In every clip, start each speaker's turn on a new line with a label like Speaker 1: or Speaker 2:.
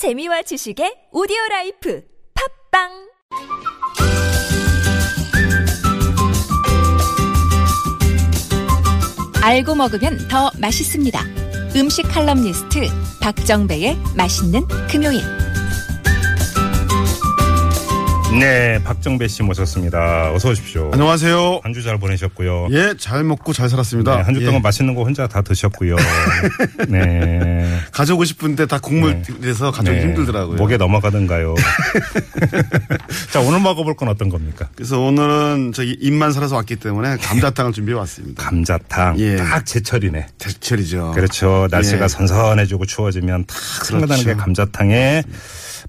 Speaker 1: 재미와 지식의 오디오 라이프 팟빵
Speaker 2: 알고 먹으면 더 맛있습니다. 음식 칼럼니스트 박정배의 맛있는 금요일.
Speaker 3: 네, 박정배 씨 모셨습니다. 어서 오십시오.
Speaker 4: 안녕하세요.
Speaker 3: 한 주 잘 보내셨고요.
Speaker 4: 예, 잘 먹고 잘 살았습니다.
Speaker 3: 네, 한주
Speaker 4: 예.
Speaker 3: 동안 맛있는 거 혼자 다 드셨고요. 네.
Speaker 4: 가져오고 싶은데 다 국물 내서 가져오기
Speaker 3: 네.
Speaker 4: 힘들더라고요.
Speaker 3: 목에 넘어가던가요. 자, 오늘 먹어볼 건 어떤 겁니까?
Speaker 4: 그래서 오늘은 저기 입만 살아서 왔기 때문에 감자탕을 준비해 왔습니다.
Speaker 3: 감자탕.
Speaker 4: 예.
Speaker 3: 딱 제철이네.
Speaker 4: 대철이죠.
Speaker 3: 그렇죠. 날씨가
Speaker 4: 예.
Speaker 3: 선선해지고 추워지면 탁 생각나는 게
Speaker 4: 그렇죠.
Speaker 3: 감자탕에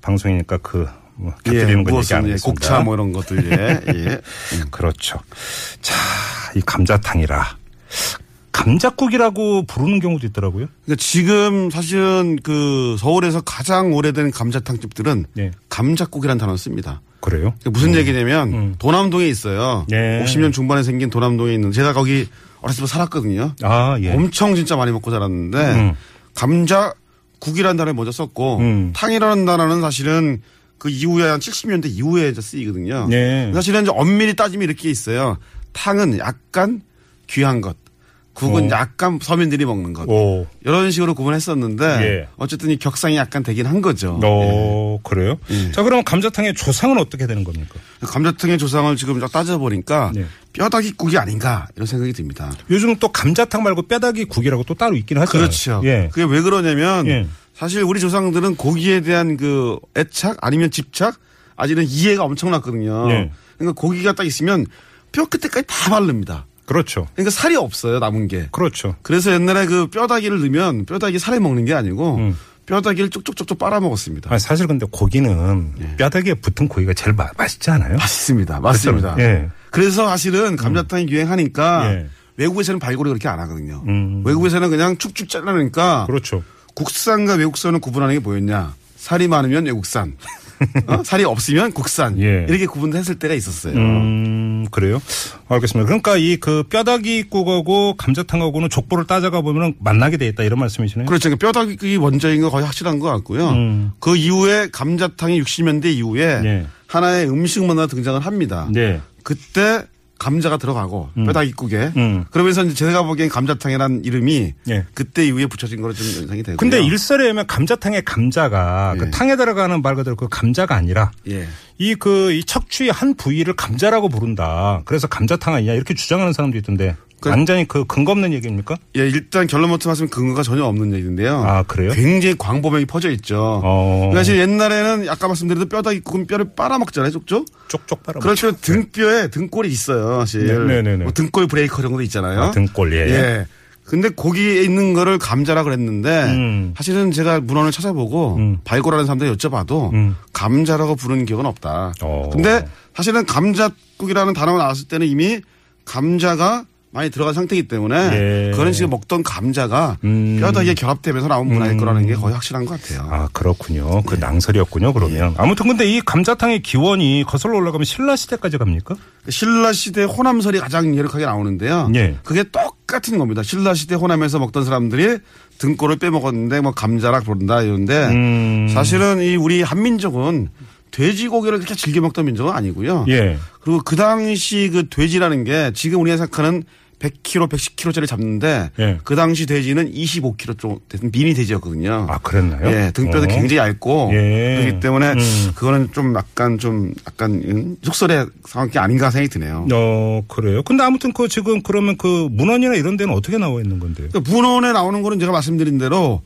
Speaker 3: 방송이니까 그, 뭐, 곁들이는 건 얘기
Speaker 4: 무엇은
Speaker 3: 안
Speaker 4: 예,
Speaker 3: 하겠습니다.
Speaker 4: 곡차 뭐 이런 것들 예. 예.
Speaker 3: 그렇죠. 자, 이 감자탕이라. 감자국이라고 부르는 경우도 있더라고요.
Speaker 4: 그러니까 지금 사실은 그 서울에서 가장 오래된 감자탕 집들은
Speaker 3: 예.
Speaker 4: 감자국이라는 단어를 씁니다.
Speaker 3: 그래요?
Speaker 4: 그러니까 무슨 얘기냐면
Speaker 3: 음.
Speaker 4: 도남동에 있어요.
Speaker 3: 예.
Speaker 4: 50년 중반에 생긴 도남동에 있는 제가 거기 어렸을 때 살았거든요.
Speaker 3: 아, 예.
Speaker 4: 엄청 진짜 많이 먹고 자랐는데
Speaker 3: 음.
Speaker 4: 감자국이라는 단어를 먼저 썼고
Speaker 3: 음.
Speaker 4: 탕이라는 단어는 사실은 그 이후에 한 70년대 이후에 이제 쓰이거든요.
Speaker 3: 네.
Speaker 4: 사실은 이제 엄밀히 따지면 이렇게 있어요. 탕은 약간 귀한 것, 국은
Speaker 3: 오.
Speaker 4: 약간 서민들이 먹는 것.
Speaker 3: 오.
Speaker 4: 이런 식으로 구분했었는데
Speaker 3: 예.
Speaker 4: 어쨌든 이 격상이 약간 되긴 한 거죠.
Speaker 3: 어, 그래요?
Speaker 4: 예.
Speaker 3: 자, 그럼 감자탕의 조상은 어떻게 되는 겁니까?
Speaker 4: 감자탕의 조상을 지금 딱 따져보니까
Speaker 3: 네.
Speaker 4: 뼈다귀 국이 아닌가 이런 생각이 듭니다.
Speaker 3: 요즘 또 감자탕 말고 뼈다귀 국이라고 또 따로 있긴 하잖아요.
Speaker 4: 그렇죠.
Speaker 3: 예.
Speaker 4: 그게 왜 그러냐면
Speaker 3: 예.
Speaker 4: 사실 우리 조상들은 고기에 대한 그 애착 아니면 집착 아직은 이해가 엄청났거든요.
Speaker 3: 예.
Speaker 4: 그러니까 고기가 딱 있으면 뼈 끝에까지 다 바릅니다.
Speaker 3: 그렇죠.
Speaker 4: 그러니까 살이 없어요 남은 게.
Speaker 3: 그렇죠.
Speaker 4: 그래서 옛날에 그 뼈다귀를 넣으면 뼈다귀 살에 먹는 게 아니고
Speaker 3: 음.
Speaker 4: 뼈다귀를 쪽쪽쪽쪽 빨아먹었습니다.
Speaker 3: 아니, 사실 근데 고기는
Speaker 4: 예.
Speaker 3: 뼈다귀에 붙은 고기가 제일 마- 맛있지 않아요?
Speaker 4: 맞습니다. 맞습니다.
Speaker 3: 그렇죠. 예.
Speaker 4: 그래서 사실은 감자탕이 유행하니까
Speaker 3: 예.
Speaker 4: 외국에서는 발골이 그렇게 안 하거든요.
Speaker 3: 음.
Speaker 4: 외국에서는 그냥 축축 잘라내니까
Speaker 3: 그렇죠.
Speaker 4: 국산과 외국산을 구분하는 게 뭐였냐? 살이 많으면 외국산, 어? 살이 없으면 국산
Speaker 3: 예.
Speaker 4: 이렇게 구분했을 때가 있었어요.
Speaker 3: 음, 그래요? 알겠습니다. 그러니까 이 그 뼈다귀국하고 감자탕하고는 족보를 따져가 보면 만나게 돼 있다 이런 말씀이시네요?
Speaker 4: 그렇죠. 그러니까 뼈다귀 원자인 거 거의 확실한 것 같고요.
Speaker 3: 음.
Speaker 4: 그 이후에 감자탕이 60년대 이후에
Speaker 3: 예.
Speaker 4: 하나의 음식 문화 등장을 합니다.
Speaker 3: 네.
Speaker 4: 그때 감자가 들어가고 뼈다귀국에
Speaker 3: 음.
Speaker 4: 그러면서 이제 제가 보기엔 감자탕이라는 이름이
Speaker 3: 예.
Speaker 4: 그때 이후에 붙여진 거로 좀 연상이 되고요.
Speaker 3: 근데 일설에 의하면 감자탕의 감자가 그
Speaker 4: 예.
Speaker 3: 탕에 들어가는 말 그대로 그 감자가 아니라
Speaker 4: 예.
Speaker 3: 이그 이 척추의 한 부위를 감자라고 부른다. 그래서 감자탕 아니냐 이렇게 주장하는 사람도 있던데
Speaker 4: 그-
Speaker 3: 완전히 그 근거 없는 얘기입니까?
Speaker 4: 예, 일단 결론부터 말씀면 근거가 전혀 없는 얘기인데요.
Speaker 3: 아, 그래요?
Speaker 4: 굉장히 광범위하게 퍼져 있죠.
Speaker 3: 어.
Speaker 4: 그러니까 사실 옛날에는 아까 말씀드린 뼈다귀국은 뼈를 빨아먹잖아요, 쪽쪽.
Speaker 3: 쪽쪽 빨아.
Speaker 4: 그렇죠. 등뼈에 등골이 있어요, 사실.
Speaker 3: 네, 네, 네, 네.
Speaker 4: 뭐 등골 브레이커 이런 것도 있잖아요.
Speaker 3: 아, 등골, 예.
Speaker 4: 예. 근데 거기에 있는 거를 감자라 그랬는데
Speaker 3: 음.
Speaker 4: 사실은 제가 문헌을 찾아보고
Speaker 3: 음.
Speaker 4: 발굴하는 사람들 여쭤봐도
Speaker 3: 음.
Speaker 4: 감자라고 부르는 기억은 없다.
Speaker 3: 어.
Speaker 4: 근데 사실은 감자국이라는 단어가 나왔을 때는 이미 감자가 많이 들어간 상태이기 때문에
Speaker 3: 예.
Speaker 4: 그런 식으로 먹던 감자가
Speaker 3: 음.
Speaker 4: 뼈다귀에 결합되면서 나온 문화일 거라는 게 거의 확실한 것 같아요.
Speaker 3: 아, 그렇군요. 그 낭설이었군요, 그러면. 아무튼 근데 이 감자탕의 기원이 거슬러 올라가면 신라 시대까지 갑니까?
Speaker 4: 신라 시대 호남설이 가장 예력하게 나오는데요.
Speaker 3: 예.
Speaker 4: 그게 똑같은 겁니다. 신라 시대 호남에서 먹던 사람들이 등골을 빼먹었는데 뭐 감자라 부른다 이런데
Speaker 3: 음.
Speaker 4: 사실은 이 우리 한민족은 돼지고기를 이렇게 즐겨 먹던 민족은 아니고요.
Speaker 3: 예.
Speaker 4: 그리고 그 당시 그 돼지라는 게 지금 우리가 생각하는 100kg, 110kg짜리 잡는데
Speaker 3: 예.
Speaker 4: 그 당시 돼지는 25kg 좀 되는 미니 돼지였거든요.
Speaker 3: 아, 그랬나요?
Speaker 4: 예, 등뼈도
Speaker 3: 어.
Speaker 4: 굉장히 얇고
Speaker 3: 예.
Speaker 4: 그렇기 때문에
Speaker 3: 음.
Speaker 4: 그거는 좀 약간 좀 약간 음, 속설의 상황이 아닌가 생각이 드네요.
Speaker 3: 어, 그래요. 근데 아무튼 그 지금 그러면 그 문헌이나 이런 데는 어떻게 나와 있는 건데요?
Speaker 4: 그러니까 문헌에 나오는 거는 제가 말씀드린 대로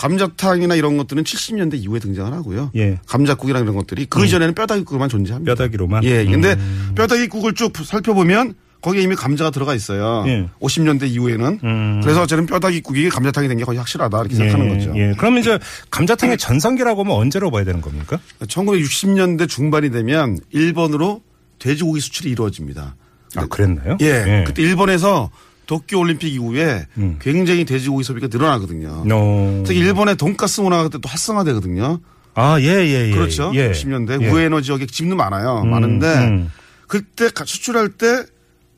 Speaker 4: 감자탕이나 이런 것들은 70년대 이후에 등장을 하고요.
Speaker 3: 예. 음.
Speaker 4: 감자국이랑 이런 것들이 그 이전에는 뼈다귀국만 존재합니다.
Speaker 3: 뼈다귀로만?
Speaker 4: 예. 근데
Speaker 3: 음.
Speaker 4: 뼈다귀국을 쭉 살펴보면 거기에 이미 감자가 들어가 있어요.
Speaker 3: 예.
Speaker 4: 50년대 이후에는.
Speaker 3: 음.
Speaker 4: 그래서 저는 뼈다귀국이 감자탕이 된 게 거의 확실하다 이렇게 생각하는 거죠.
Speaker 3: 예. 그러면 이제 감자탕의 전성기라고 하면 언제로 봐야 되는 겁니까?
Speaker 4: 1960년대 중반이 되면 일본으로 돼지고기 수출이 이루어집니다.
Speaker 3: 아, 그랬나요?
Speaker 4: 예. 그때 일본에서 도쿄 올림픽 이후에
Speaker 3: 음.
Speaker 4: 굉장히 돼지고기 소비가 늘어나거든요.
Speaker 3: 어.
Speaker 4: 특히 일본의 돈가스 문화가 그때 또 활성화되거든요.
Speaker 3: 아, 예, 예, 예.
Speaker 4: 그렇죠.
Speaker 3: 예.
Speaker 4: 60년대
Speaker 3: 예.
Speaker 4: 우에노 지역에 집도 많아요.
Speaker 3: 음,
Speaker 4: 많은데
Speaker 3: 음.
Speaker 4: 그때 가- 수출할 때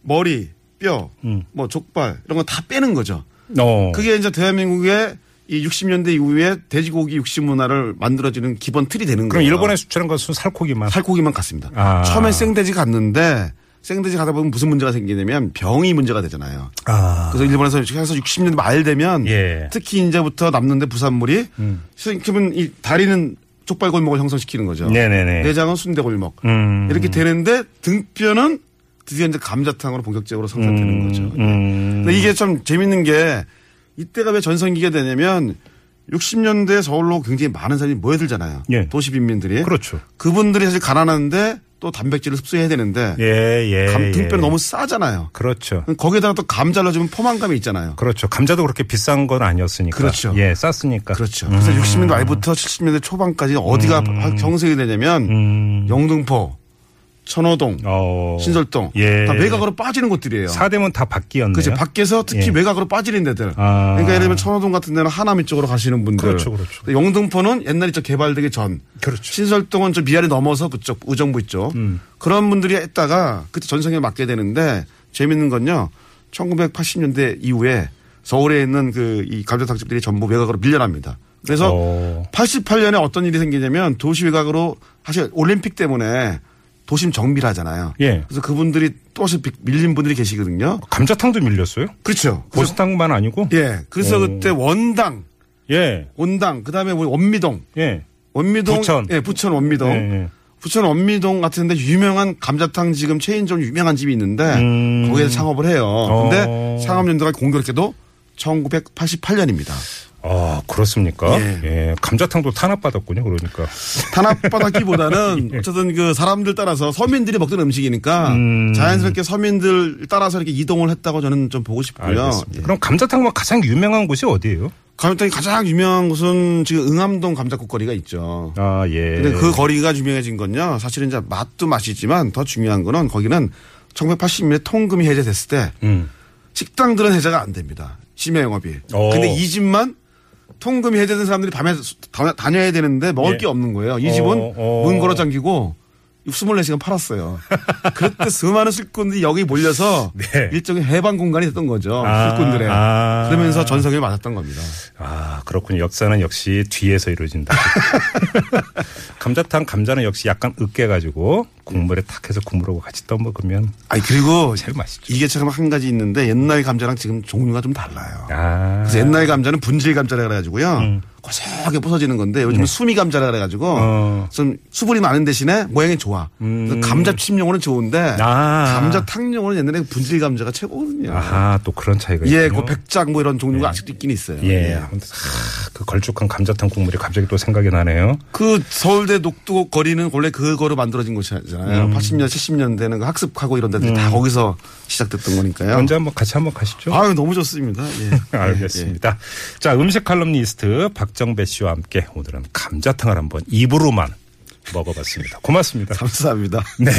Speaker 4: 머리, 뼈,
Speaker 3: 음.
Speaker 4: 뭐 족발 이런 거 다 빼는 거죠.
Speaker 3: 어.
Speaker 4: 그게 이제 대한민국의 이 60년대 이후에 돼지고기 육식 문화를 만들어지는 기본 틀이 되는
Speaker 3: 그럼
Speaker 4: 거예요.
Speaker 3: 일본에 수출한 것은 살코기만.
Speaker 4: 살코기만 갔습니다.
Speaker 3: 아.
Speaker 4: 처음엔 생돼지 갔는데 생돼지 가다 보면 무슨 문제가 생기냐면 병이 문제가 되잖아요.
Speaker 3: 아.
Speaker 4: 그래서 일본에서 해서 60년대 말 되면
Speaker 3: 예. 음.
Speaker 4: 특히 이제부터 남는데 부산물이 그러면 이 다리는 족발 골목을 형성시키는 거죠.
Speaker 3: 네네네.
Speaker 4: 내장은 순대 골목
Speaker 3: 음.
Speaker 4: 이렇게 되는데 등뼈는 드디어 이제 감자탕으로 본격적으로 성장되는 거죠.
Speaker 3: 음.
Speaker 4: 근데 이게 참 재밌는 게 이때가 왜 전성기가 되냐면 60년대 서울로 굉장히 많은 사람이 모여들잖아요.
Speaker 3: 예.
Speaker 4: 도시 빈민들이.
Speaker 3: 그렇죠.
Speaker 4: 그분들이 사실 가난한데 또 단백질을 흡수해야 되는데
Speaker 3: 예, 예.
Speaker 4: 감,
Speaker 3: 예.
Speaker 4: 등뼈 너무 싸잖아요.
Speaker 3: 그렇죠.
Speaker 4: 거기에다가 또 감자를 넣으면 포만감이 있잖아요.
Speaker 3: 그렇죠. 감자도 그렇게 비싼 건 아니었으니까.
Speaker 4: 그렇죠.
Speaker 3: 예, 쌌으니까.
Speaker 4: 그렇죠. 그래서 60년대 말부터 70년대 초반까지 어디가 정색이 되냐면
Speaker 3: 음.
Speaker 4: 영등포, 천호동,
Speaker 3: 어.
Speaker 4: 신설동
Speaker 3: 예.
Speaker 4: 다 외곽으로 빠지는 곳들이에요.
Speaker 3: 사대문 다 바뀌었네요.
Speaker 4: 그죠. 밖에서 특히
Speaker 3: 예.
Speaker 4: 외곽으로 빠지는 데들.
Speaker 3: 아.
Speaker 4: 그러니까 예를 들면 천호동 같은 데는 하남 이 쪽으로 가시는 분들.
Speaker 3: 그렇죠, 그렇죠.
Speaker 4: 영등포는 옛날에 저 개발되기 전.
Speaker 3: 그렇죠.
Speaker 4: 신설동은 저 미아리 넘어서 그쪽 의정부 있죠.
Speaker 3: 음.
Speaker 4: 그런 분들이 했다가 그때 전성에 맞게 되는데 재밌는 건요. 1980년대 이후에 서울에 있는 그 이 감자탕집들이 전부 외곽으로 밀려납니다. 그래서
Speaker 3: 어.
Speaker 4: 88년에 어떤 일이 생기냐면 도시 외곽으로 사실 올림픽 때문에 도심 정비를 하잖아요.
Speaker 3: 예.
Speaker 4: 그래서 그분들이 또 밀린 분들이 계시거든요.
Speaker 3: 감자탕도 밀렸어요?
Speaker 4: 그렇죠.
Speaker 3: 보스탕만 아니고?
Speaker 4: 예. 그래서
Speaker 3: 오.
Speaker 4: 그때 원당,
Speaker 3: 예.
Speaker 4: 원당, 그 다음에 원미동,
Speaker 3: 예.
Speaker 4: 원미동,
Speaker 3: 부천.
Speaker 4: 예, 부천 원미동,
Speaker 3: 예, 예.
Speaker 4: 부천 원미동 같은 데 유명한 감자탕 지금 체인점 유명한 집이 있는데
Speaker 3: 음.
Speaker 4: 거기에서 창업을 해요. 근데
Speaker 3: 어.
Speaker 4: 창업 연도가 공교롭게도 1988년입니다.
Speaker 3: 아, 그렇습니까?
Speaker 4: 예.
Speaker 3: 예. 감자탕도 탄압받았군요, 그러니까.
Speaker 4: 탄압받았기보다는 어쨌든 그 사람들 따라서 서민들이 먹던 음식이니까
Speaker 3: 음.
Speaker 4: 자연스럽게 서민들 따라서 이렇게 이동을 했다고 저는 좀 보고 싶고요. 예.
Speaker 3: 그럼 감자탕만 가장 유명한 곳이 어디예요?
Speaker 4: 감자탕이 가장 유명한 곳은 지금 응암동 감자국 거리가 있죠.
Speaker 3: 아, 예.
Speaker 4: 근데 그 거리가 유명해진 건요. 사실은 이제 맛도 맛이지만 더 중요한 거는 거기는 1980년에 통금이 해제됐을 때
Speaker 3: 음.
Speaker 4: 식당들은 해제가 안 됩니다. 심야 영업이.
Speaker 3: 어.
Speaker 4: 근데 이 집만 통금이 해제된 사람들이 밤에 수- 다- 다녀야 되는데 먹을
Speaker 3: 예.
Speaker 4: 게 없는 거예요. 이 집은
Speaker 3: 어, 어.
Speaker 4: 문 걸어 잠기고 24시간 팔았어요. 그때 수많은 술꾼들이 여기 몰려서
Speaker 3: 네.
Speaker 4: 일종의 해방 공간이 됐던 거죠.
Speaker 3: 아,
Speaker 4: 술꾼들의.
Speaker 3: 아.
Speaker 4: 그러면서 전성에 맞았던 겁니다.
Speaker 3: 아, 그렇군요. 역사는 역시 뒤에서 이루어진다. 감자탕, 감자는 역시 약간 으깨 가지고 국물에 탁 해서 국물하고 같이 떠먹으면
Speaker 4: 아니 그리고
Speaker 3: 제일 맛있죠.
Speaker 4: 이게 참 한 가지 있는데 옛날 감자랑 지금 종류가 좀 달라요.
Speaker 3: 아.
Speaker 4: 그래서 옛날 감자는 분질 감자라 그래 가지고요. 고소하게 부서지는 건데 요즘 은 수미 감자라 그래가지고
Speaker 3: 음. 어.
Speaker 4: 좀 수분이 많은 대신에 모양이 좋아. 그래서 감자칩용으로는 좋은데
Speaker 3: 아.
Speaker 4: 감자 탕용으로는 옛날에 분질 감자가 최고거든요.
Speaker 3: 아하, 또 그런 차이가
Speaker 4: 예,
Speaker 3: 있군요.
Speaker 4: 그 백작 뭐 이런 종류가 아직도 있긴 있어요.
Speaker 3: 예. 아무튼 아, 그 걸쭉한 감자탕 국물이 갑자기 또 생각이 나네요.
Speaker 4: 그 서울대 녹두 거리는 원래 그거로 만들어진 곳이잖아요.
Speaker 3: 음.
Speaker 4: 80년, 70년대는 그 학습하고 이런 데들이 다 거기서 시작됐던 거니까요.
Speaker 3: 언제 한번 같이 한번 가시죠.
Speaker 4: 아유, 너무 좋습니다. 예.
Speaker 3: 알겠습니다. 자, 음식 칼럼니스트 박정배 씨와 함께 오늘은 감자탕을 한번 입으로만 먹어봤습니다. 고맙습니다.
Speaker 4: 감사합니다.
Speaker 3: 네.